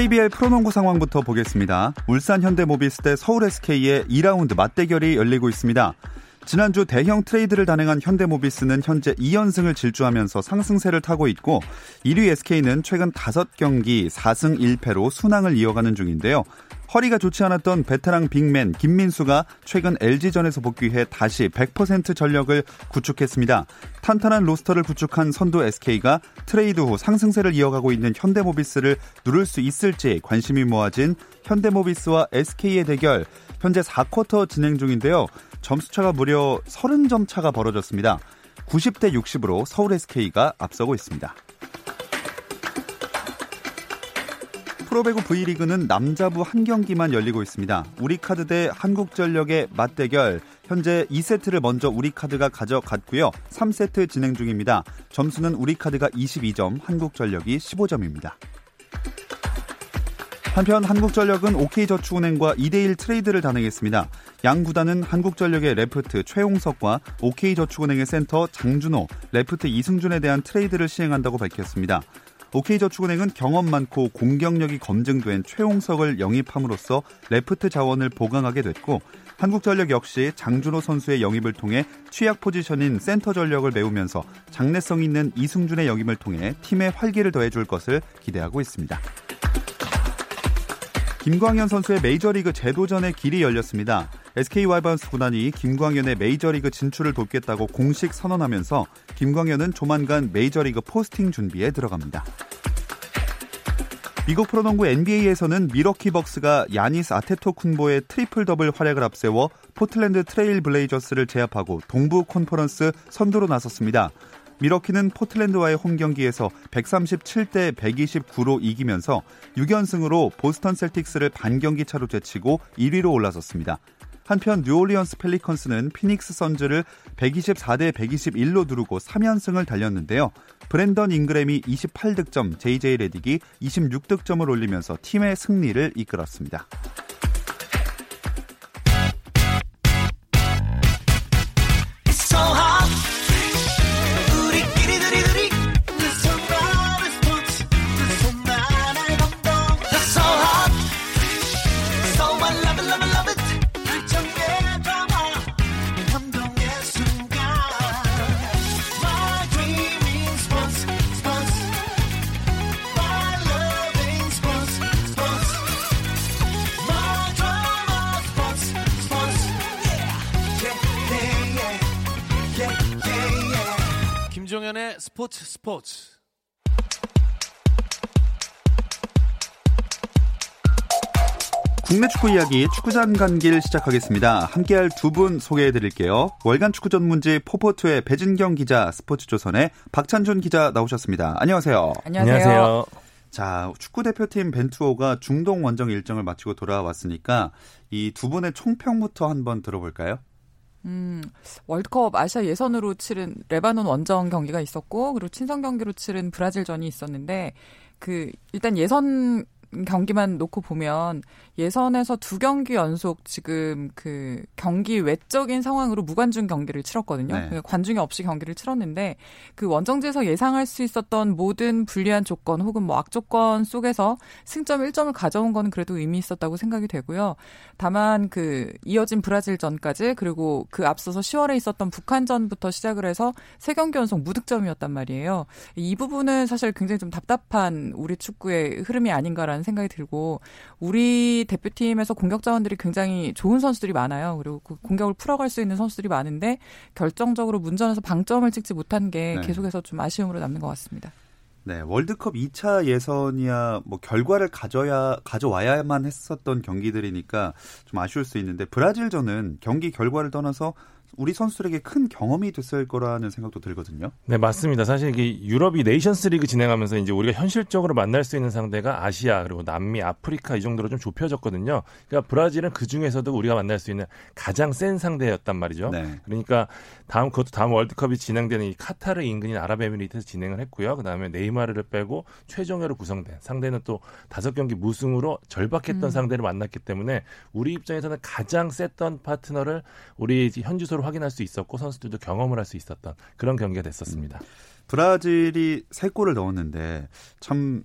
KBL 프로농구 상황부터 보겠습니다. 울산 현대모비스 대 서울 SK의 2라운드 맞대결이 열리고 있습니다. 지난주 대형 트레이드를 단행한 현대모비스는 현재 2연승을 질주하면서 상승세를 타고 있고 1위 SK는 최근 5경기 4승 1패로 순항을 이어가는 중인데요. 허리가 좋지 않았던 베테랑 빅맨 김민수가 최근 LG전에서 복귀해 다시 100% 전력을 구축했습니다. 탄탄한 로스터를 구축한 선두 SK가 트레이드 후 상승세를 이어가고 있는 현대모비스를 누를 수 있을지 관심이 모아진 현대모비스와 SK의 대결 현재 4쿼터 진행 중인데요. 점수차가 무려 30점 차가 벌어졌습니다. 90대 60으로 서울 SK가 앞서고 있습니다. 프로배구 V리그는 남자부 한 경기만 열리고 있습니다. 우리카드 대 한국전력의 맞대결. 현재 2세트를 먼저 우리카드가 가져갔고요. 3세트 진행 중입니다. 점수는 우리카드가 22점, 한국전력이 15점입니다. 한편 한국전력은 OK저축은행과 2대1 트레이드를 단행했습니다. 양 구단은 한국전력의 레프트 최홍석과 OK저축은행의 센터 장준호, 레프트 이승준에 대한 트레이드를 시행한다고 밝혔습니다. OK저축은행은 경험 많고 공격력이 검증된 최홍석을 영입함으로써 레프트 자원을 보강하게 됐고 한국전력 역시 장준호 선수의 영입을 통해 취약 포지션인 센터 전력을 메우면서 장래성 있는 이승준의 영입을 통해 팀의 활기를 더해줄 것을 기대하고 있습니다. 김광현 선수의 메이저리그 재도전의 길이 열렸습니다. SK 와이번스 구단이 김광현의 메이저리그 진출을 돕겠다고 공식 선언하면서 김광현은 조만간 메이저리그 포스팅 준비에 들어갑니다. 미국 프로농구 NBA에서는 밀워키 벅스가 야니스 아데토쿤보의 트리플 더블 활약을 앞세워 포틀랜드 트레일 블레이저스를 제압하고 동부 콘퍼런스 선두로 나섰습니다. 밀워키는 포틀랜드와의 홈 경기에서 137대 129로 이기면서 6연승으로 보스턴 셀틱스를 반경기 차로 제치고 1위로 올라섰습니다. 한편 뉴올리언스 펠리컨스는 피닉스 선즈를 124대 121로 누르고 3연승을 달렸는데요. 브랜던 잉그램이 28득점, JJ 레딕이 26득점을 올리면서 팀의 승리를 이끌었습니다. 김종현의 스포츠 스포츠. 국내 축구 이야기 축구장 간 길 시작하겠습니다. 함께할 두 분 소개해 드릴게요. 월간 축구 전문지 포포투의 배진경 기자, 스포츠조선의 박찬준 기자 나오셨습니다. 안녕하세요. 안녕하세요. 자, 축구 대표팀 벤투호가 중동 원정 일정을 마치고 돌아왔으니까 이 두 분의 총평부터 한번 들어볼까요? 음, 월드컵 아시아 예선으로 치른 레바논 원정 경기가 있었고, 그리고 친선 경기로 치른 브라질전이 있었는데, 그, 일단 예선 경기만 놓고 보면 예선에서 두 경기 연속 지금 그 경기 외적인 상황으로 무관중 경기를 치렀거든요. 네. 그러니까 관중이 없이 경기를 치렀는데 그 원정지에서 예상할 수 있었던 모든 불리한 조건 혹은 뭐 악조건 속에서 승점 1점을 가져온 거는 그래도 의미 있었다고 생각이 되고요. 다만 그 이어진 브라질전까지 그리고 그 앞서서 10월에 있었던 북한전부터 시작을 해서 세 경기 연속 무득점이었단 말이에요. 이 부분은 사실 굉장히 좀 답답한 우리 축구의 흐름이 아닌가라는 생각이 들고 우리 대표팀에서 공격 자원들이 굉장히 좋은 선수들이 많아요. 그리고 그 공격을 풀어갈 수 있는 선수들이 많은데 결정적으로 문전에서 방점을 찍지 못한 게 네. 계속해서 좀 아쉬움으로 남는 것 같습니다. 네, 월드컵 2차 예선이야 뭐 결과를 가져야 가져와야만 했었던 경기들이니까 좀 아쉬울 수 있는데 브라질전은 경기 결과를 떠나서 우리 선수들에게 큰 경험이 됐을 거라는 생각도 들거든요. 네, 맞습니다. 사실 이게 유럽이 네이션스 리그 진행하면서 이제 우리가 현실적으로 만날 수 있는 상대가 아시아 그리고 남미, 아프리카 이 정도로 좀 좁혀졌거든요. 그러니까 브라질은 그 중에서도 우리가 만날 수 있는 가장 센 상대였단 말이죠. 네. 그러니까 다음 그것도 다음 월드컵이 진행되는 이 카타르 인근인 아랍에미리트에서 진행을 했고요. 그다음에 네이마르를 빼고 최종회로 구성된 상대는 또 다섯 경기 무승으로 절박했던 음. 상대를 만났기 때문에 우리 입장에서는 가장 셌던 파트너를 우리 현주소로 확인할 수 있었고 선수들도 경험을 할 수 있었던 그런 경기가 됐었습니다. 음. 브라질이 세 골을 넣었는데 참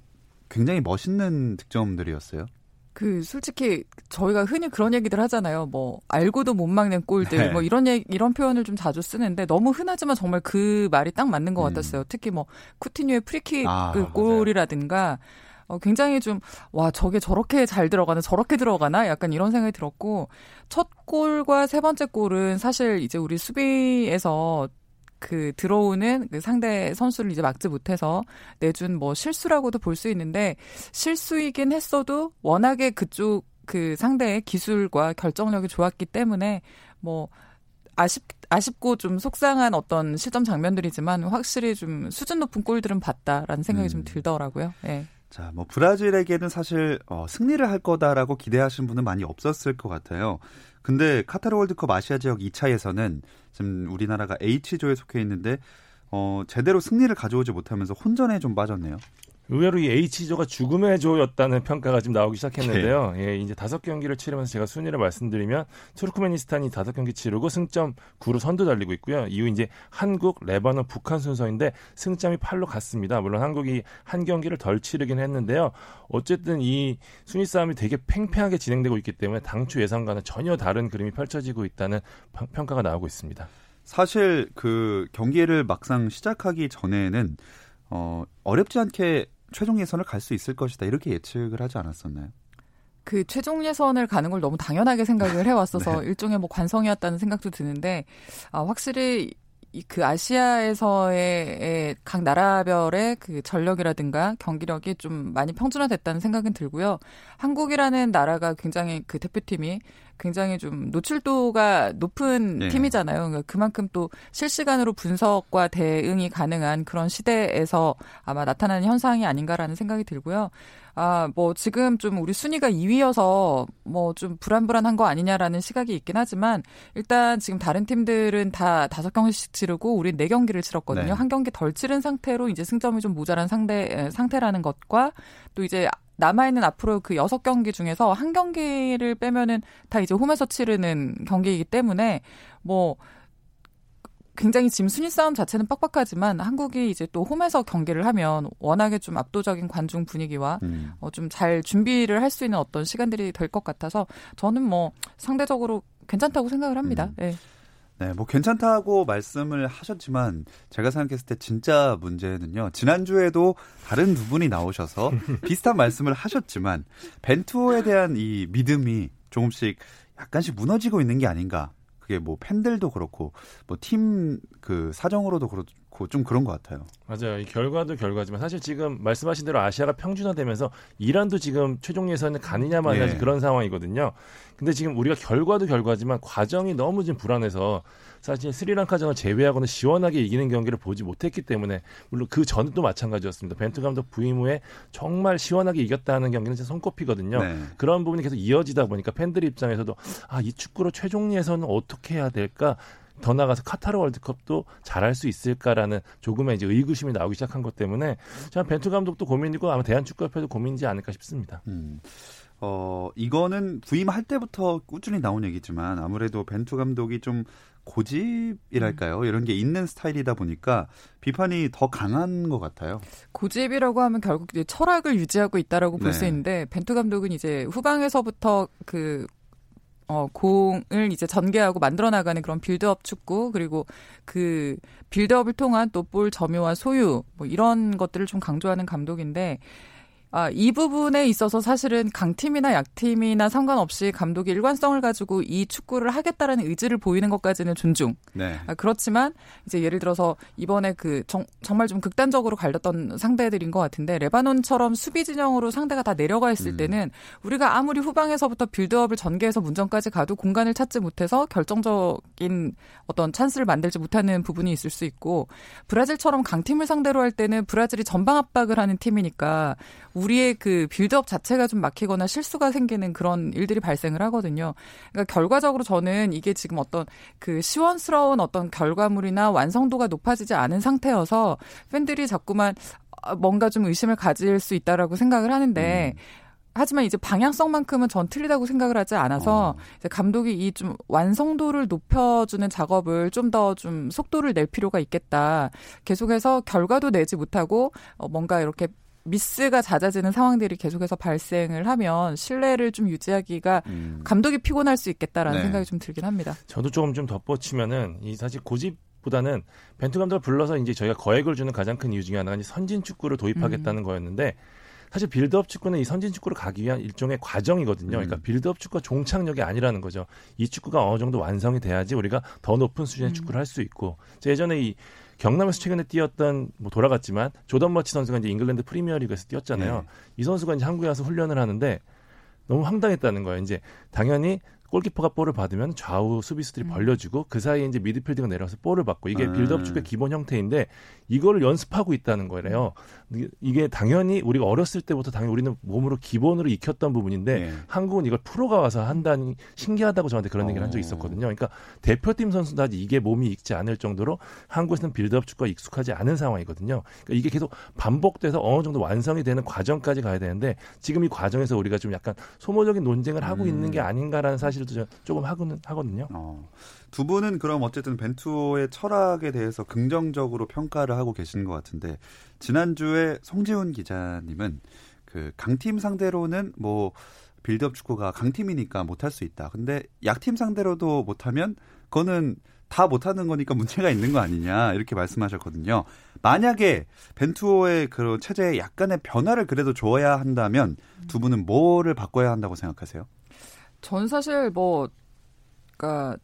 굉장히 멋있는 득점들이었어요. 그 솔직히 저희가 흔히 그런 얘기들 하잖아요. 뭐 알고도 못 막는 골들 네. 뭐 이런 얘기, 이런 표현을 좀 자주 쓰는데 너무 흔하지만 정말 그 말이 딱 맞는 것 음. 같았어요. 특히 뭐 쿠티뉴의 프리킥 아, 그 골이라든가 어, 굉장히 좀, 와, 저게 저렇게 잘 들어가나, 저렇게 들어가나? 약간 이런 생각이 들었고, 첫 골과 세 번째 골은 사실 이제 우리 수비에서 그 들어오는 그 상대 선수를 이제 막지 못해서 내준 뭐 실수라고도 볼 수 있는데 실수이긴 했어도 워낙에 그쪽 그 상대의 기술과 결정력이 좋았기 때문에 뭐 아쉽 아쉽고 좀 속상한 어떤 실점 장면들이지만 확실히 좀 수준 높은 골들은 봤다라는 생각이 음. 좀 들더라고요. 네. 자, 뭐 브라질에게는 사실 어, 승리를 할 거다라고 기대하신 분은 많이 없었을 것 같아요. 근데 카타르 월드컵 아시아 지역 2차에서는 지금 우리나라가 H조에 속해 있는데 어, 제대로 승리를 가져오지 못하면서 혼전에 좀 빠졌네요. 의외로 이 H조가 죽음의 조였다는 평가가 지금 나오기 시작했는데요. 네. 예, 이제 다섯 경기를 치르면서 제가 순위를 말씀드리면 투르크메니스탄이 다섯 경기 치르고 승점 9로 선두 달리고 있고요. 이후 이제 한국, 레바논, 북한 순서인데 승점이 8로 갔습니다. 물론 한국이 한 경기를 덜 치르긴 했는데요. 어쨌든 이 순위 싸움이 되게 팽팽하게 진행되고 있기 때문에 당초 예상과는 전혀 다른 그림이 펼쳐지고 있다는 평가가 나오고 있습니다. 사실 그 경기를 막상 시작하기 전에는 어, 어렵지 않게 최종 예선을 갈 수 있을 것이다 이렇게 예측을 하지 않았었나요? 그 최종 예선을 가는 걸 너무 당연하게 생각을 해왔어서 네. 일종의 뭐 관성이었다는 생각도 드는데 아, 확실히 그 아시아에서의 각 나라별의 그 전력이라든가 경기력이 좀 많이 평준화됐다는 생각은 들고요. 한국이라는 나라가 굉장히 그 대표팀이 굉장히 좀 노출도가 높은 네. 팀이잖아요. 그러니까 그만큼 또 실시간으로 분석과 대응이 가능한 그런 시대에서 아마 나타나는 현상이 아닌가라는 생각이 들고요. 아, 뭐 지금 좀 우리 순위가 2위여서 뭐 좀 불안불안한 거 아니냐라는 시각이 있긴 하지만 일단 지금 다른 팀들은 다 다섯 경기씩 치르고 우리 네 경기를 치렀거든요. 네. 한 경기 덜 치른 상태로 이제 승점이 좀 모자란 상대 상태라는 것과 또 이제 남아있는 앞으로 그 여섯 경기 중에서 한 경기를 빼면은 다 이제 홈에서 치르는 경기이기 때문에 뭐 굉장히 지금 순위 싸움 자체는 빡빡하지만 한국이 이제 또 홈에서 경기를 하면 워낙에 좀 압도적인 관중 분위기와 음. 어, 좀 잘 준비를 할 수 있는 어떤 시간들이 될 것 같아서 저는 뭐 상대적으로 괜찮다고 생각을 합니다. 음. 네. 네, 뭐 괜찮다고 말씀을 하셨지만 제가 생각했을 때 진짜 문제는요. 지난주에도 다른 두 분이 나오셔서 비슷한 말씀을 하셨지만 벤투호에 대한 이 믿음이 조금씩 약간씩 무너지고 있는 게 아닌가. 그게 뭐 팬들도 그렇고 뭐 팀 그 사정으로도 그렇 고 좀 그런 것 같아요. 맞아요. 이 결과도 결과지만 사실 지금 말씀하신 대로 아시아가 평준화되면서 이란도 지금 최종 예선에 가느냐 마느냐 네. 그런 상황이거든요. 근데 지금 우리가 결과도 결과지만 과정이 너무 좀 불안해서 사실 스리랑카전을 제외하고는 시원하게 이기는 경기를 보지 못했기 때문에 물론 그 전도 마찬가지였습니다. 벤투 감독 부임 후에 정말 시원하게 이겼다는 경기는 제 손꼽히거든요. 네. 그런 부분이 계속 이어지다 보니까 팬들 입장에서도 아 이 축구로 최종 예선은 어떻게 해야 될까? 더 나가서 카타르 월드컵도 잘할 수 있을까라는 조금의 이제 의구심이 나오기 시작한 것 때문에 참 벤투 감독도 고민이고 아마 대한축구협회도 고민이지 않을까 싶습니다. 음. 어, 이거는 부임할 때부터 꾸준히 나온 얘기지만 아무래도 벤투 감독이 좀 고집이랄까요? 음. 이런 게 있는 스타일이다 보니까 비판이 더 강한 것 같아요. 고집이라고 하면 결국 이제 철학을 유지하고 있다라고 볼수 네. 있는데 벤투 감독은 이제 후방에서부터 그 어, 공을 이제 전개하고 만들어 나가는 그런 빌드업 축구, 그리고 그 빌드업을 통한 또 볼 점유와 소유, 뭐 이런 것들을 좀 강조하는 감독인데, 아, 이 부분에 있어서 사실은 강팀이나 약팀이나 상관없이 감독이 일관성을 가지고 이 축구를 하겠다라는 의지를 보이는 것까지는 존중. 네. 아, 그렇지만 이제 예를 들어서 이번에 그 정, 정말 좀 극단적으로 갈렸던 상대들인 것 같은데 레바논처럼 수비 진영으로 상대가 다 내려가 있을 음. 때는 우리가 아무리 후방에서부터 빌드업을 전개해서 문전까지 가도 공간을 찾지 못해서 결정적인 어떤 찬스를 만들지 못하는 부분이 있을 수 있고 브라질처럼 강팀을 상대로 할 때는 브라질이 전방 압박을 하는 팀이니까 우리의 그 빌드업 자체가 좀 막히거나 실수가 생기는 그런 일들이 발생을 하거든요. 그러니까 결과적으로 저는 이게 지금 어떤 그 시원스러운 어떤 결과물이나 완성도가 높아지지 않은 상태여서 팬들이 자꾸만 뭔가 좀 의심을 가질 수 있다라고 생각을 하는데 음. 하지만 이제 방향성만큼은 전 틀리다고 생각을 하지 않아서 어. 감독이 이 좀 완성도를 높여주는 작업을 좀 더좀 좀 속도를 낼 필요가 있겠다. 계속해서 결과도 내지 못하고 어 뭔가 이렇게 미스가 잦아지는 상황들이 계속해서 발생을 하면 신뢰를 좀 유지하기가 음. 감독이 피곤할 수 있겠다라는 네. 생각이 좀 들긴 합니다. 저도 조금 좀 덧붙이면은 이 사실 고집 보다는 벤투 감독을 불러서 이제 저희가 거액을 주는 가장 큰 이유 중에 하나가 이제 선진 축구를 도입하겠다는 음. 거였는데 사실 빌드업 축구는 이 선진 축구를 가기 위한 일종의 과정이거든요. 그러니까 음. 빌드업 축구가 종착역이 아니라는 거죠. 이 축구가 어느 정도 완성이 돼야지 우리가 더 높은 수준의 음. 축구를 할 수 있고 예전에 이 경남에서 최근에 뛰었던 뭐 돌아갔지만 조던 머치 선수가 이제 잉글랜드 프리미어리그에서 뛰었잖아요. 네. 이 선수가 이제 한국에 와서 훈련을 하는데 너무 황당했다는 거예요. 이제 당연히 골키퍼가 볼을 받으면 좌우 수비수들이 음. 벌려주고 그 사이에 이제 미드필드가 내려와서 볼을 받고 이게 음. 빌드업 축구의 기본 형태인데 이거를 연습하고 있다는 거래요. 이게 당연히 우리가 어렸을 때부터 당연히 우리는 몸으로 기본으로 익혔던 부분인데 네. 한국은 이걸 프로가 와서 한다니 신기하다고 저한테 그런 얘기를 한 적이 어. 있었거든요. 그러니까 대표팀 선수도 아직 이게 몸이 익지 않을 정도로 한국에서는 빌드업 축구가 익숙하지 않은 상황이거든요. 그러니까 이게 계속 반복돼서 어느 정도 완성이 되는 과정까지 가야 되는데 지금 이 과정에서 우리가 좀 약간 소모적인 논쟁을 하고 음. 있는 게 아닌가라는 사실 도 조금 하고는 하거든요. 어. 두 분은 그럼 어쨌든 벤투의 철학에 대해서 긍정적으로 평가를 하고 계시는 것 같은데 지난주에 송지훈 기자님은 그 강팀 상대로는 뭐 빌드업 축구가 강팀이니까 못할 수 있다. 근데 약팀 상대로도 못하면 그거는 다 못하는 거니까 문제가 있는 거 아니냐 이렇게 말씀하셨거든요. 만약에 벤투어의 그 체제에 약간의 변화를 그래도 줘야 한다면 두 분은 뭐를 바꿔야 한다고 생각하세요? 전 사실 뭐 그러니까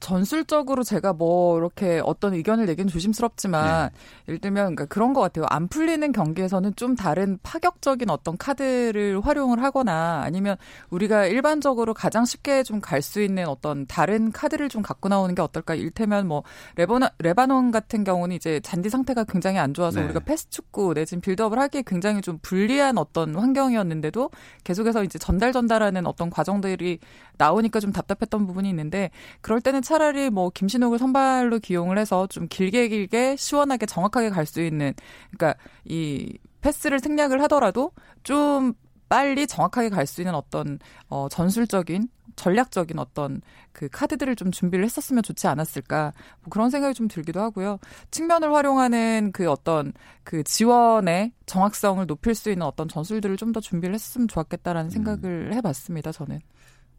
전술적으로 제가 뭐 이렇게 어떤 의견을 내긴 조심스럽지만 네. 예를 들면 그러니까 그런 것 같아요. 안 풀리는 경기에서는 좀 다른 파격적인 어떤 카드를 활용을 하거나 아니면 우리가 일반적으로 가장 쉽게 좀 갈 수 있는 어떤 다른 카드를 좀 갖고 나오는 게 어떨까? 일테면 뭐 레바논, 레바논 같은 경우는 이제 잔디 상태가 굉장히 안 좋아서 네. 우리가 패스 축구 내진 빌드업을 하기에 굉장히 좀 불리한 어떤 환경이었는데도 계속해서 이제 전달 전달하는 어떤 과정들이 나오니까 좀 답답했던 부분이 있는데 그럴 때는 차라리 뭐 김신욱을 선발로 기용을 해서 좀 길게 길게 시원하게 정확하게 갈 수 있는 그러니까 이 패스를 생략을 하더라도 좀 빨리 정확하게 갈 수 있는 어떤 어 전술적인 전략적인 어떤 그 카드들을 좀 준비를 했었으면 좋지 않았을까 뭐 그런 생각이 좀 들기도 하고요. 측면을 활용하는 그 어떤 그 지원의 정확성을 높일 수 있는 어떤 전술들을 좀 더 준비를 했으면 좋았겠다라는 음. 생각을 해봤습니다. 저는.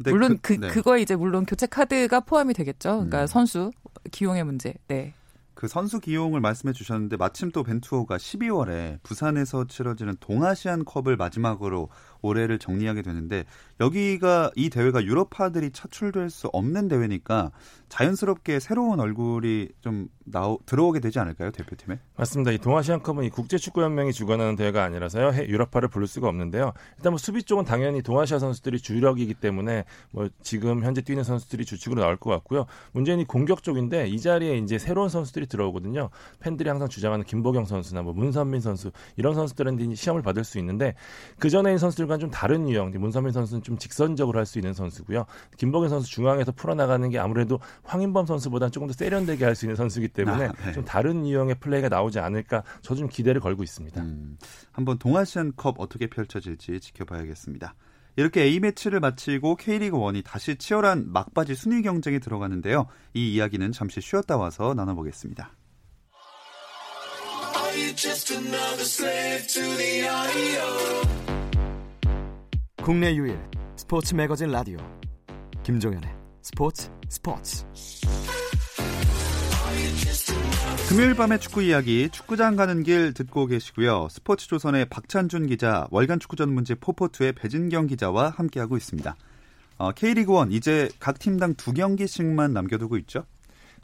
물론 그, 그 네. 그거에 이제 물론 교체 카드가 포함이 되겠죠. 그러니까 음. 선수 기용의 문제. 네. 그 선수 기용을 말씀해 주셨는데 마침 또 벤투어가 12월에 부산에서 치러지는 동아시안컵을 마지막으로 올해를 정리하게 되는데 여기가 이 대회가 유럽파들이 차출될 수 없는 대회니까 자연스럽게 새로운 얼굴이 좀 나오, 들어오게 되지 않을까요 대표팀에? 맞습니다. 이 동아시안컵은 이 국제축구연맹이 주관하는 대회가 아니라서요 유럽파를 부를 수가 없는데요. 일단 뭐 수비 쪽은 당연히 동아시아 선수들이 주력이기 때문에 뭐 지금 현재 뛰는 선수들이 주축으로 나올 것 같고요. 문제는 이 공격 쪽인데 이 자리에 이제 새로운 선수들이 들어오거든요. 팬들이 항상 주장하는 김보경 선수나 뭐 문선민 선수 이런 선수들은 시험을 받을 수 있는데 그 전에 선수들과 는 좀 다른 유형. 문선민 선수는 좀 직선적으로 할 수 있는 선수고요. 김보경 선수 중앙에서 풀어나가는 게 아무래도 황인범 선수보다는 조금 더 세련되게 할 수 있는 선수이기 때문에 아, 네. 좀 다른 유형의 플레이가 나오지 않을까 저 좀 기대를 걸고 있습니다. 음, 한번 동아시안컵 어떻게 펼쳐질지 지켜봐야겠습니다. 이렇게 A매치를 마치고 K리그 1이 다시 치열한 막바지 순위 경쟁에 들어가는데요. 이 이야기는 잠시 쉬었다 와서 나눠보겠습니다. 국내 유일 스포츠 매거진 라디오 김종현의 스포츠 스포츠 금요일 밤의 축구 이야기 축구장 가는 길 듣고 계시고요. 스포츠 조선의 박찬준 기자, 월간 축구 전문지 포포투의 배진경 기자와 함께하고 있습니다. 어, K리그 1 이제 각 팀당 두 경기씩만 남겨두고 있죠?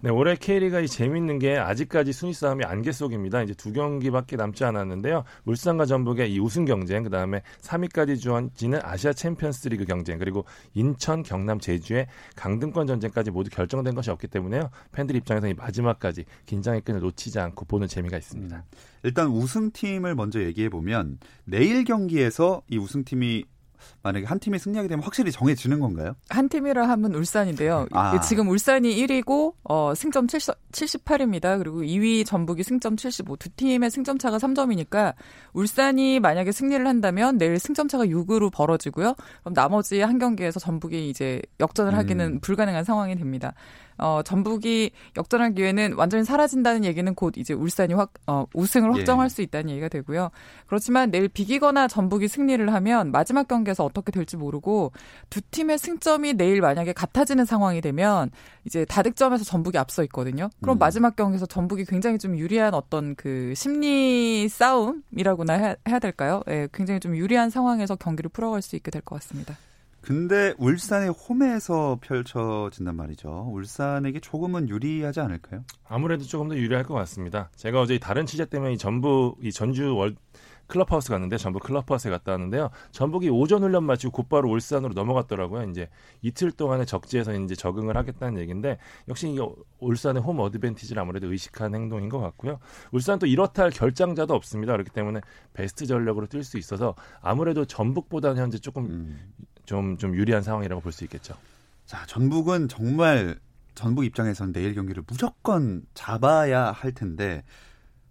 네, 올해 K리그가 재밌는 게 아직까지 순위 싸움이 안개 속입니다. 이제 두 경기밖에 남지 않았는데요. 울산과 전북의 이 우승 경쟁, 그다음에 3위까지 주어지는 아시아 챔피언스리그 경쟁, 그리고 인천, 경남, 제주의 강등권 전쟁까지 모두 결정된 것이 없기 때문에요. 팬들 입장에서 이 마지막까지 긴장의 끈을 놓치지 않고 보는 재미가 있습니다. 음, 일단 우승팀을 먼저 얘기해 보면 내일 경기에서 이 우승팀이 만약에 한 팀이 승리하게 되면 확실히 정해지는 건가요? 한 팀이라 하면 울산인데요. 아. 지금 울산이 1위고 어, 승점 70, 78입니다. 그리고 2위 전북이 승점 75. 두 팀의 승점 차가 3점이니까 울산이 만약에 승리를 한다면 내일 승점 차가 6으로 벌어지고요. 그럼 나머지 한 경기에서 전북이 이제 역전을 하기는 음. 불가능한 상황이 됩니다. 어, 전북이 역전할 기회는 완전히 사라진다는 얘기는 곧 이제 울산이 확, 어, 우승을 예. 확정할 예. 수 있다는 얘기가 되고요. 그렇지만 내일 비기거나 전북이 승리를 하면 마지막 경기에서 어떻게 될지 모르고 두 팀의 승점이 내일 만약에 같아지는 상황이 되면 이제 다득점에서 전북이 앞서 있거든요. 그럼 음. 마지막 경기에서 전북이 굉장히 좀 유리한 어떤 그 심리 싸움이라고나 해야, 해야 될까요? 예, 굉장히 좀 유리한 상황에서 경기를 풀어갈 수 있게 될 것 같습니다. 근데 울산의 홈에서 펼쳐진단 말이죠. 울산에게 조금은 유리하지 않을까요? 아무래도 조금 더 유리할 것 같습니다. 제가 어제 다른 취재 때문에 이 전북 이 전주 월 클럽하우스 갔는데 전북 클럽하우스에 갔다 왔는데요. 전북이 오전 훈련 마치고 곧바로 울산으로 넘어갔더라고요. 이제 이틀 동안의 적지에서 이제 적응을 하겠다는 얘기인데 역시 이 울산의 홈 어드밴티지를 아무래도 의식한 행동인 것 같고요. 울산 또 이렇다 할 결장자도 없습니다. 그렇기 때문에 베스트 전력으로 뛸 수 있어서 아무래도 전북보다는 현재 조금 음. 좀, 좀 유리한 상황이라고 볼 수 있겠죠. 자, 전북은 정말 전북 입장에서는 내일 경기를 무조건 잡아야 할 텐데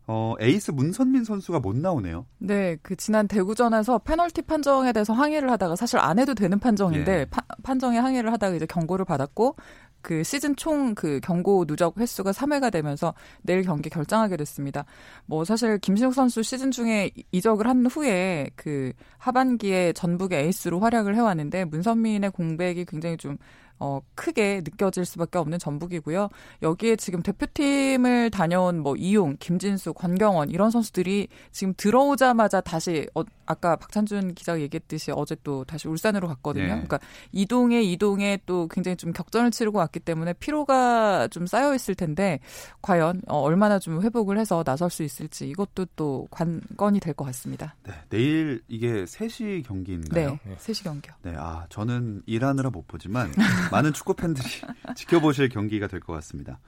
어, 에이스 문선민 선수가 못 나오네요. 네, 그 지난 대구전에서 페널티 판정에 대해서 항의를 하다가 사실 안 해도 되는 판정인데 예. 파, 판정에 항의를 하다가 이제 경고를 받았고 그 시즌 총 그 경고 누적 횟수가 3회가 되면서 내일 경기 결정하게 됐습니다. 뭐 사실 김신욱 선수 시즌 중에 이적을 한 후에 그 하반기에 전북의 에이스로 활약을 해왔는데 문선민의 공백이 굉장히 좀 어, 크게 느껴질 수밖에 없는 전북이고요. 여기에 지금 대표팀을 다녀온 뭐 이용, 김진수, 권경원 이런 선수들이 지금 들어오자마자 다시 어, 아까 박찬준 기자가 얘기했듯이 어제 또 다시 울산으로 갔거든요. 네. 그러니까 이동에 이동에 또 굉장히 좀 격전을 치르고 왔기 때문에 피로가 좀 쌓여 있을 텐데 과연 어, 얼마나 좀 회복을 해서 나설 수 있을지 이것도 또 관건이 될 것 같습니다. 네, 내일 이게 3시 경기인가요? 네, 3시 경기요. 네, 아 저는 일하느라 못 보지만 많은 축구 팬들이 지켜보실 경기가 될 것 같습니다.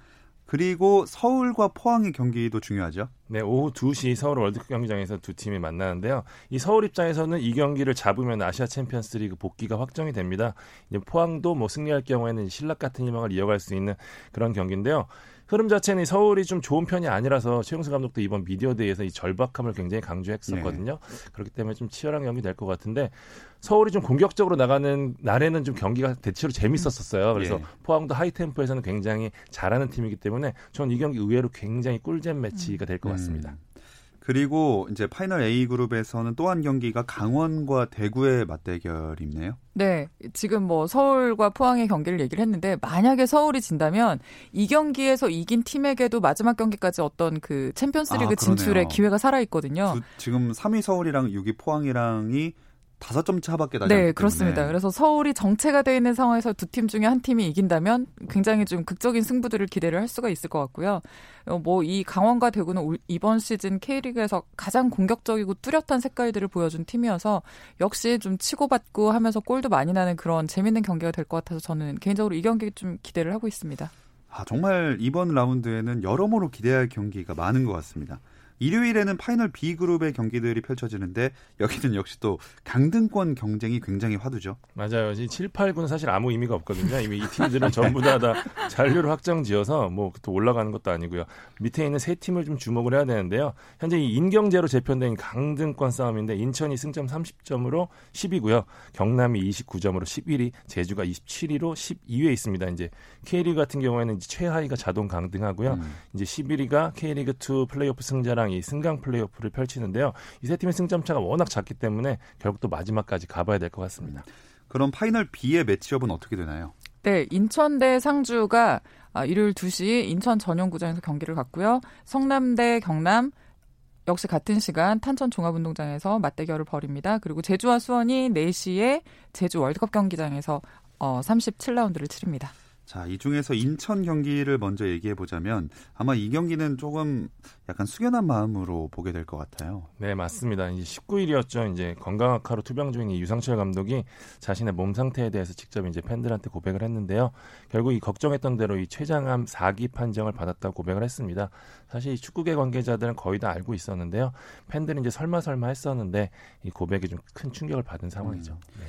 그리고 서울과 포항의 경기도 중요하죠. 네, 오후 2시 서울 월드컵 경기장에서 두 팀이 만나는데요. 이 서울 입장에서는 이 경기를 잡으면 아시아 챔피언스 리그 복귀가 확정이 됩니다. 이제 포항도 뭐 승리할 경우에는 실낱 같은 희망을 이어갈 수 있는 그런 경기인데요. 흐름 자체는 서울이 좀 좋은 편이 아니라서 최용수 감독도 이번 미디어데이에서 이 절박함을 굉장히 강조했었거든요. 네. 그렇기 때문에 좀 치열한 경기 될 것 같은데 서울이 좀 공격적으로 나가는 날에는 좀 경기가 대체로 재밌었었어요. 그래서 예. 포항도 하이 템포에서는 굉장히 잘하는 팀이기 때문에 저는 이 경기 의외로 굉장히 꿀잼 매치가 될 것 같습니다. 음. 그리고 이제 파이널 A 그룹에서는 또 한 경기가 강원과 대구의 맞대결이 있네요. 네. 지금 뭐 서울과 포항의 경기를 얘기를 했는데 만약에 서울이 진다면 이 경기에서 이긴 팀에게도 마지막 경기까지 어떤 그 챔피언스 리그 아, 진출의 기회가 살아 있거든요. 지금 3위 서울이랑 6위 포항이랑이 다섯 점 차밖에 나지 네, 그렇습니다. 그래서 서울이 정체가 되어 있는 상황에서 두 팀 중에 한 팀이 이긴다면 굉장히 좀 극적인 승부들을 기대를 할 수가 있을 것 같고요. 어, 뭐이 강원과 대구는 이번 시즌 K리그에서 가장 공격적이고 뚜렷한 색깔들을 보여준 팀이어서 역시 좀 치고받고 하면서 골도 많이 나는 그런 재밌는 경기가 될 것 같아서 저는 개인적으로 이 경기 좀 기대를 하고 있습니다. 아, 정말 이번 라운드에는 여러모로 기대할 경기가 많은 것 같습니다. 일요일에는 파이널 B그룹의 경기들이 펼쳐지는데 여기는 역시 또 강등권 경쟁이 굉장히 화두죠. 맞아요. 이 7, 8, 9는 사실 아무 의미가 없거든요. 이미 이 팀들은 전부 다, 다 잔류를 확정지어서 뭐 또 올라가는 것도 아니고요. 밑에 있는 세 팀을 좀 주목을 해야 되는데요. 현재 이 인경제로 재편된 강등권 싸움인데 인천이 승점 30점으로 10위고요. 경남이 29점으로 11위, 제주가 27위로 12위에 있습니다. 이제 K리그 같은 경우에는 이제 최하위가 자동 강등하고요. 음. 이제 11위가 K리그 2 플레이오프 승자랑 이 승강 플레이오프를 펼치는데요. 이 세 팀의 승점 차가 워낙 작기 때문에 결국 또 마지막까지 가봐야 될 것 같습니다. 그럼 파이널 B의 매치업은 어떻게 되나요? 네, 인천 대 상주가 아, 일요일 2시 인천 전용구장에서 경기를 갖고요. 성남 대 경남 역시 같은 시간 탄천 종합운동장에서 맞대결을 벌입니다. 그리고 제주와 수원이 4시에 제주 월드컵 경기장에서 어, 37라운드를 치릅니다. 자, 이 중에서 인천 경기를 먼저 얘기해 보자면 아마 이 경기는 조금 약간 숙연한 마음으로 보게 될 것 같아요. 네, 맞습니다. 이제 19일이었죠. 이제 건강학화로 투병 중인 이 유상철 감독이 자신의 몸 상태에 대해서 직접 이제 팬들한테 고백을 했는데요. 결국 이 걱정했던 대로 이 췌장암 4기 판정을 받았다고 고백을 했습니다. 사실 이 축구계 관계자들은 거의 다 알고 있었는데요. 팬들은 이제 설마 설마 했었는데 이 고백이 좀 큰 충격을 받은 상황이죠. 음. 네.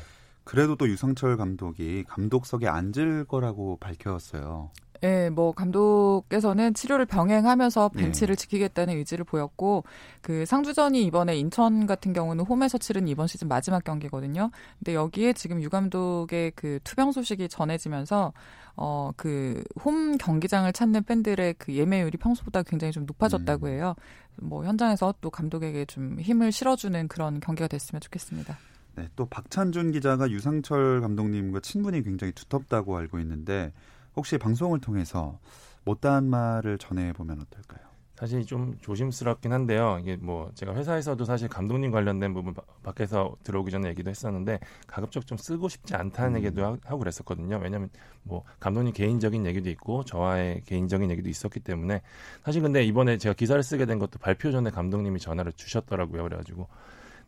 그래도 또 유상철 감독이 감독석에 앉을 거라고 밝혔어요. 네, 뭐 감독께서는 치료를 병행하면서 벤치를 네. 지키겠다는 의지를 보였고 그 상주전이 이번에 인천 같은 경우는 홈에서 치른 이번 시즌 마지막 경기거든요. 근데 여기에 지금 유 감독의 그 투병 소식이 전해지면서 어 그 홈 경기장을 찾는 팬들의 그 예매율이 평소보다 굉장히 좀 높아졌다고 음. 해요. 뭐 현장에서 또 감독에게 좀 힘을 실어주는 그런 경기가 됐으면 좋겠습니다. 네, 또 박찬준 기자가 유상철 감독님과 친분이 굉장히 두텁다고 알고 있는데 혹시 방송을 통해서 못다한 말을 전해 보면 어떨까요? 사실 좀 조심스럽긴 한데요. 이게 뭐 제가 회사에서도 사실 감독님 관련된 부분 밖에서 들어오기 전에 얘기도 했었는데 가급적 좀 쓰고 싶지 않다는 음. 얘기도 하고 그랬었거든요. 왜냐하면 뭐 감독님 개인적인 얘기도 있고 저와의 개인적인 얘기도 있었기 때문에 사실 근데 이번에 제가 기사를 쓰게 된 것도 발표 전에 감독님이 전화를 주셨더라고요. 그래가지고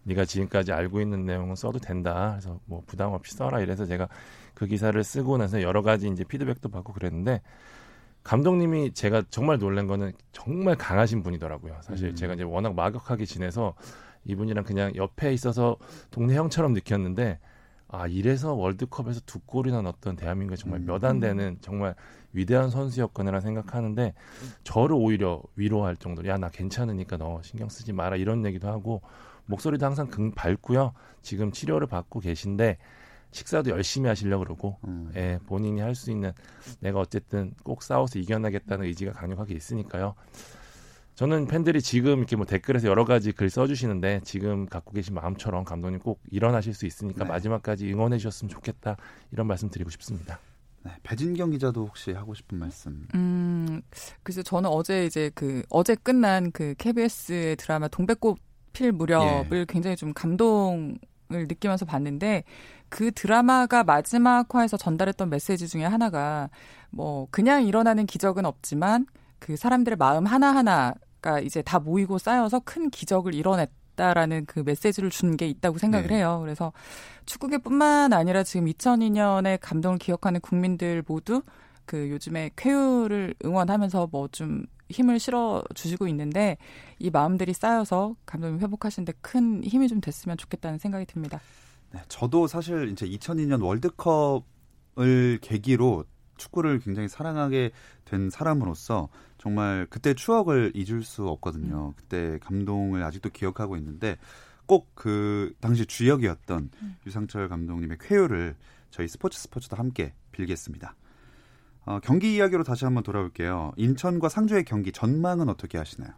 네가 지금까지 알고 있는 내용은 써도 된다. 그래서 뭐 부담 없이 써라 이래서 제가 그 기사를 쓰고 나서 여러 가지 이제 피드백도 받고 그랬는데 감독님이 제가 정말 놀란 거는 정말 강하신 분이더라고요. 사실 음. 제가 이제 워낙 막역하게 지내서 이분이랑 그냥 옆에 있어서 동네 형처럼 느꼈는데 아 이래서 월드컵에서 두 골이나 넣었던 대한민국에 정말 음. 몇안 되는 정말 위대한 선수였거나 생각하는데 저를 오히려 위로할 정도로 야 나 괜찮으니까 너 신경 쓰지 마라 이런 얘기도 하고 목소리도 항상 긍 밝고요. 지금 치료를 받고 계신데 식사도 열심히 하시려고 그러고 음. 예, 본인이 할 수 있는 내가 어쨌든 꼭 싸워서 이겨내겠다는 의지가 강력하게 있으니까요. 저는 팬들이 지금 이렇게 뭐 댓글에서 여러 가지 글 써주시는데 지금 갖고 계신 마음처럼 감독님 꼭 일어나실 수 있으니까 네. 마지막까지 응원해 주셨으면 좋겠다 이런 말씀 드리고 싶습니다. 네, 배진경 기자도 혹시 하고 싶은 말씀? 음, 그래서 저는 어제 이제 그 어제 끝난 그 KBS의 드라마 동백꽃 필 무렵을 예. 굉장히 좀 감동을 느끼면서 봤는데 그 드라마가 마지막 화에서 전달했던 메시지 중에 하나가 뭐 그냥 일어나는 기적은 없지만 그 사람들의 마음 하나하나가 이제 다 모이고 쌓여서 큰 기적을 이뤄냈 다라는 그 메시지를 준 게 있다고 생각을 네. 해요. 그래서 축구계뿐만 아니라 지금 2002년의 감동을 기억하는 국민들 모두 그 요즘에 쾌유를 응원하면서 뭐 좀 힘을 실어 주시고 있는데 이 마음들이 쌓여서 감독님 회복하시는데 큰 힘이 좀 됐으면 좋겠다는 생각이 듭니다. 네, 저도 사실 이제 2002년 월드컵을 계기로 축구를 굉장히 사랑하게 된 사람으로서 정말 그때 추억을 잊을 수 없거든요. 음. 그때 감동을 아직도 기억하고 있는데 꼭 그 당시 주역이었던 음. 유상철 감독님의 쾌유를 저희 스포츠 스포츠도 함께 빌겠습니다. 어, 경기 이야기로 다시 한번 돌아올게요. 인천과 상주의 경기 전망은 어떻게 하시나요?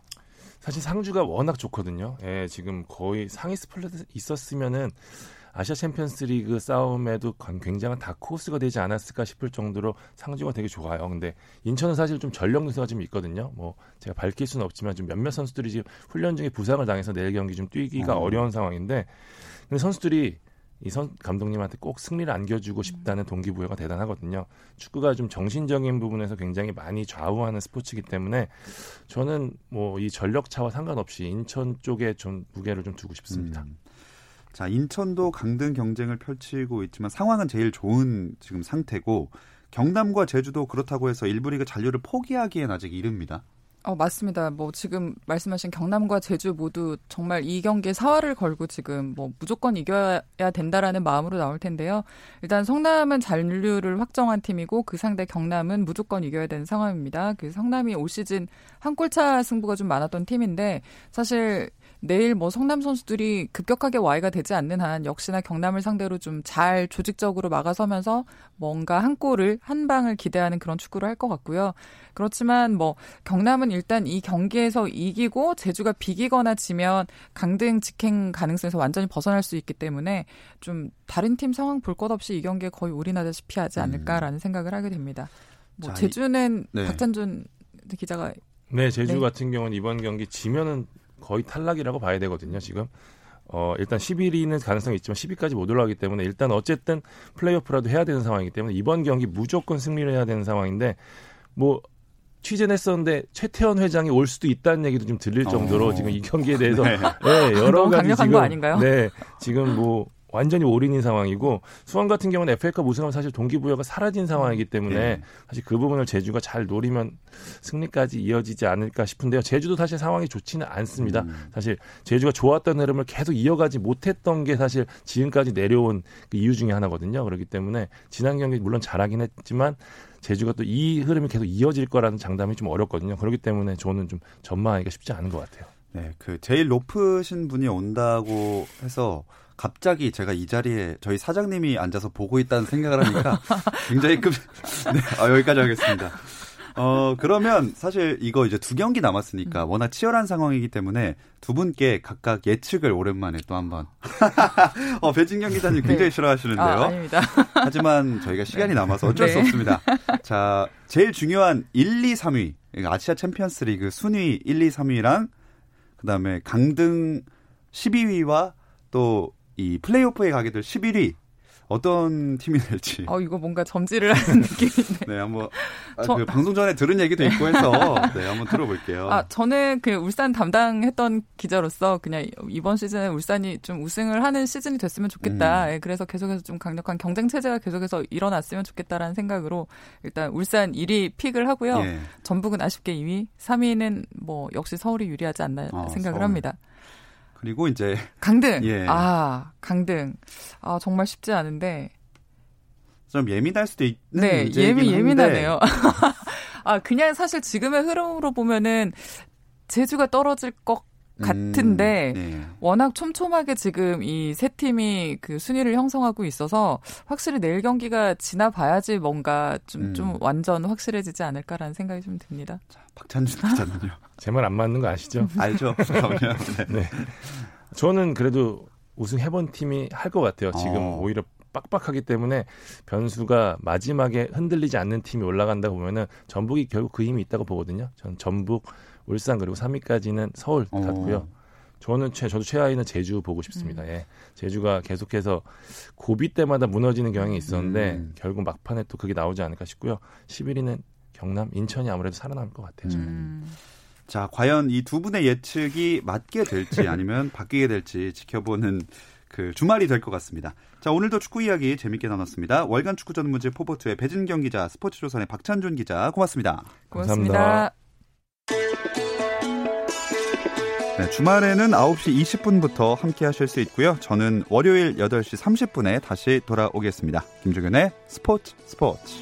사실 상주가 워낙 좋거든요. 예, 지금 거의 상위 split 있었으면은 아시아 챔피언스 리그 싸움에도 굉장한 다크호스가 되지 않았을까 싶을 정도로 상주가 되게 좋아요. 근데 인천은 사실 좀 전력 누수가 좀 있거든요. 뭐 제가 밝힐 수는 없지만 좀 몇몇 선수들이 지금 훈련 중에 부상을 당해서 내일 경기 좀 뛰기가 어. 어려운 상황인데 근데 선수들이 이 선 감독님한테 꼭 승리를 안겨주고 싶다는 동기부여가 대단하거든요. 축구가 좀 정신적인 부분에서 굉장히 많이 좌우하는 스포츠이기 때문에 저는 뭐 이 전력차와 상관없이 인천 쪽에 좀 무게를 좀 두고 싶습니다. 음. 자, 인천도 강등 경쟁을 펼치고 있지만 상황은 제일 좋은 지금 상태고 경남과 제주도 그렇다고 해서 일부 리그 잔류를 포기하기엔 아직 이릅니다. 어, 맞습니다. 뭐 지금 말씀하신 경남과 제주 모두 정말 이 경기에 사활을 걸고 지금 뭐 무조건 이겨야 된다라는 마음으로 나올 텐데요. 일단 성남은 잔류를 확정한 팀이고 그 상대 경남은 무조건 이겨야 되는 상황입니다. 그 성남이 올 시즌 한 골차 승부가 좀 많았던 팀인데 사실 내일 뭐 성남 선수들이 급격하게 와이가 되지 않는 한 역시나 경남을 상대로 좀 잘 조직적으로 막아서면서 뭔가 한 골을 한 방을 기대하는 그런 축구를 할 것 같고요. 그렇지만 뭐 경남은 일단 이 경기에서 이기고 제주가 비기거나 지면 강등 직행 가능성에서 완전히 벗어날 수 있기 때문에 좀 다른 팀 상황 볼 것 없이 이 경기에 거의 올인하다시피 하지 않을까라는 음. 생각을 하게 됩니다. 뭐 자, 제주는 네. 박찬준 기자가 네 제주 네. 같은 경우는 이번 경기 지면은 거의 탈락이라고 봐야 되거든요, 지금. 어, 일단 11위는 가능성이 있지만 10위까지 못 올라가기 때문에 일단 어쨌든 플레이오프라도 해야 되는 상황이기 때문에 이번 경기 무조건 승리를 해야 되는 상황인데 뭐 취재는 했었는데 최태원 회장이 올 수도 있다는 얘기도 좀 들릴 정도로 어. 지금 이 경기에 대해서 네. 네, 여러 가지 지금 아닌가요? 네 지금 뭐 완전히 올인인 상황이고 수원 같은 경우는 FA컵 우승하면 사실 동기부여가 사라진 상황이기 때문에 네. 사실 그 부분을 제주가 잘 노리면 승리까지 이어지지 않을까 싶은데요. 제주도 사실 상황이 좋지는 않습니다. 음. 사실 제주가 좋았던 흐름을 계속 이어가지 못했던 게 사실 지금까지 내려온 그 이유 중에 하나거든요. 그렇기 때문에 지난 경기 물론 잘하긴 했지만 제주가 또 이 흐름이 계속 이어질 거라는 장담이 좀 어렵거든요. 그렇기 때문에 저는 좀 전망하기가 쉽지 않은 것 같아요. 네, 그 제일 높으신 분이 온다고 해서 갑자기 제가 이 자리에 저희 사장님이 앉아서 보고 있다는 생각을 하니까 굉장히 급. 네, 아, 여기까지 하겠습니다. 어, 그러면 사실 이거 이제 두 경기 남았으니까 음. 워낙 치열한 상황이기 때문에 두 분께 각각 예측을 오랜만에 또 한번. 어, 배진경 기자님 굉장히 네. 싫어하시는데요. 아, 아닙니다. 하지만 저희가 시간이 네. 남아서 어쩔 네. 수 없습니다. 자, 제일 중요한 1, 2, 3위. 아시아 챔피언스 리그 순위 1, 2, 3위랑 그 다음에 강등 12위와 또 이 플레이오프에 가게 될 11위 어떤 팀이 될지. 어, 이거 뭔가 점지를 하는 느낌인데. 네, 한번 아, 저... 그 방송 전에 들은 얘기도 있고 해서 네, 한번 들어볼게요. 아, 저는 그 울산 담당했던 기자로서 그냥 이번 시즌에 울산이 좀 우승을 하는 시즌이 됐으면 좋겠다. 음. 예, 그래서 계속해서 좀 강력한 경쟁 체제가 계속해서 일어났으면 좋겠다라는 생각으로 일단 울산 1위 픽을 하고요. 예. 전북은 아쉽게 2위, 3위는 뭐 역시 서울이 유리하지 않나 어, 생각을 서울. 합니다. 그리고 이제 강등. 예. 아 강등. 아 정말 쉽지 않은데. 좀 예민할 수도 있는 네, 예민 예민하네요. 아 그냥 사실 지금의 흐름으로 보면은 제주가 떨어질 것 같은데 음, 네. 워낙 촘촘하게 지금 이 세 팀이 그 순위를 형성하고 있어서 확실히 내일 경기가 지나봐야지 뭔가 좀, 음. 좀 완전 확실해지지 않을까라는 생각이 좀 듭니다. 자, 박찬준 기자는요? 제 말 안 맞는 거 아시죠? 알죠. 네. 네. 저는 그래도 우승 해본 팀이 할 것 같아요. 지금 어. 오히려 빡빡하기 때문에 변수가 마지막에 흔들리지 않는 팀이 올라간다 보면은 전북이 결국 그 힘이 있다고 보거든요. 전 전북, 울산 그리고 3위까지는 서울 어. 같고요. 저는 최 저도 최하위는 제주 보고 싶습니다. 음. 예. 제주가 계속해서 고비 때마다 무너지는 경향이 있었는데 음. 결국 막판에 또 그게 나오지 않을까 싶고요. 11위는 경남, 인천이 아무래도 살아남을 것 같아요. 저는. 음. 자, 과연 이 두 분의 예측이 맞게 될지 아니면 바뀌게 될지 지켜보는 그 주말이 될 것 같습니다. 자, 오늘도 축구 이야기 재밌게 나눴습니다. 월간 축구 전문지 포포트의 배진경 기자, 스포츠조선의 박찬준 기자, 고맙습니다. 고맙습니다. 감사합니다. 네, 주말에는 9시 20분부터 함께 하실 수 있고요. 저는 월요일 8시 30분에 다시 돌아오겠습니다. 김종현의 스포츠 스포츠.